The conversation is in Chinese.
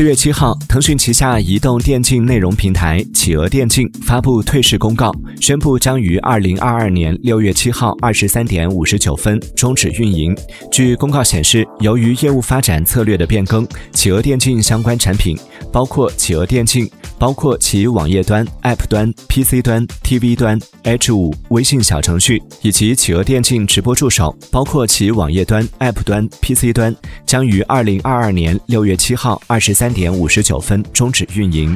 四月七号，腾讯旗下移动电竞内容平台企鹅电竞发布退市公告，宣布将于二零二二年六月七号二十三点五十九分终止运营。据公告显示，由于业务发展策略的变更，企鹅电竞相关产品，包括企鹅电竞，包括其网页端、App 端、PC 端、TV 端、H 五微信小程序以及企鹅电竞直播助手，包括其网页端、App 端、PC 端，将于二零二二年六月七号二十。三点五十九分终止运营。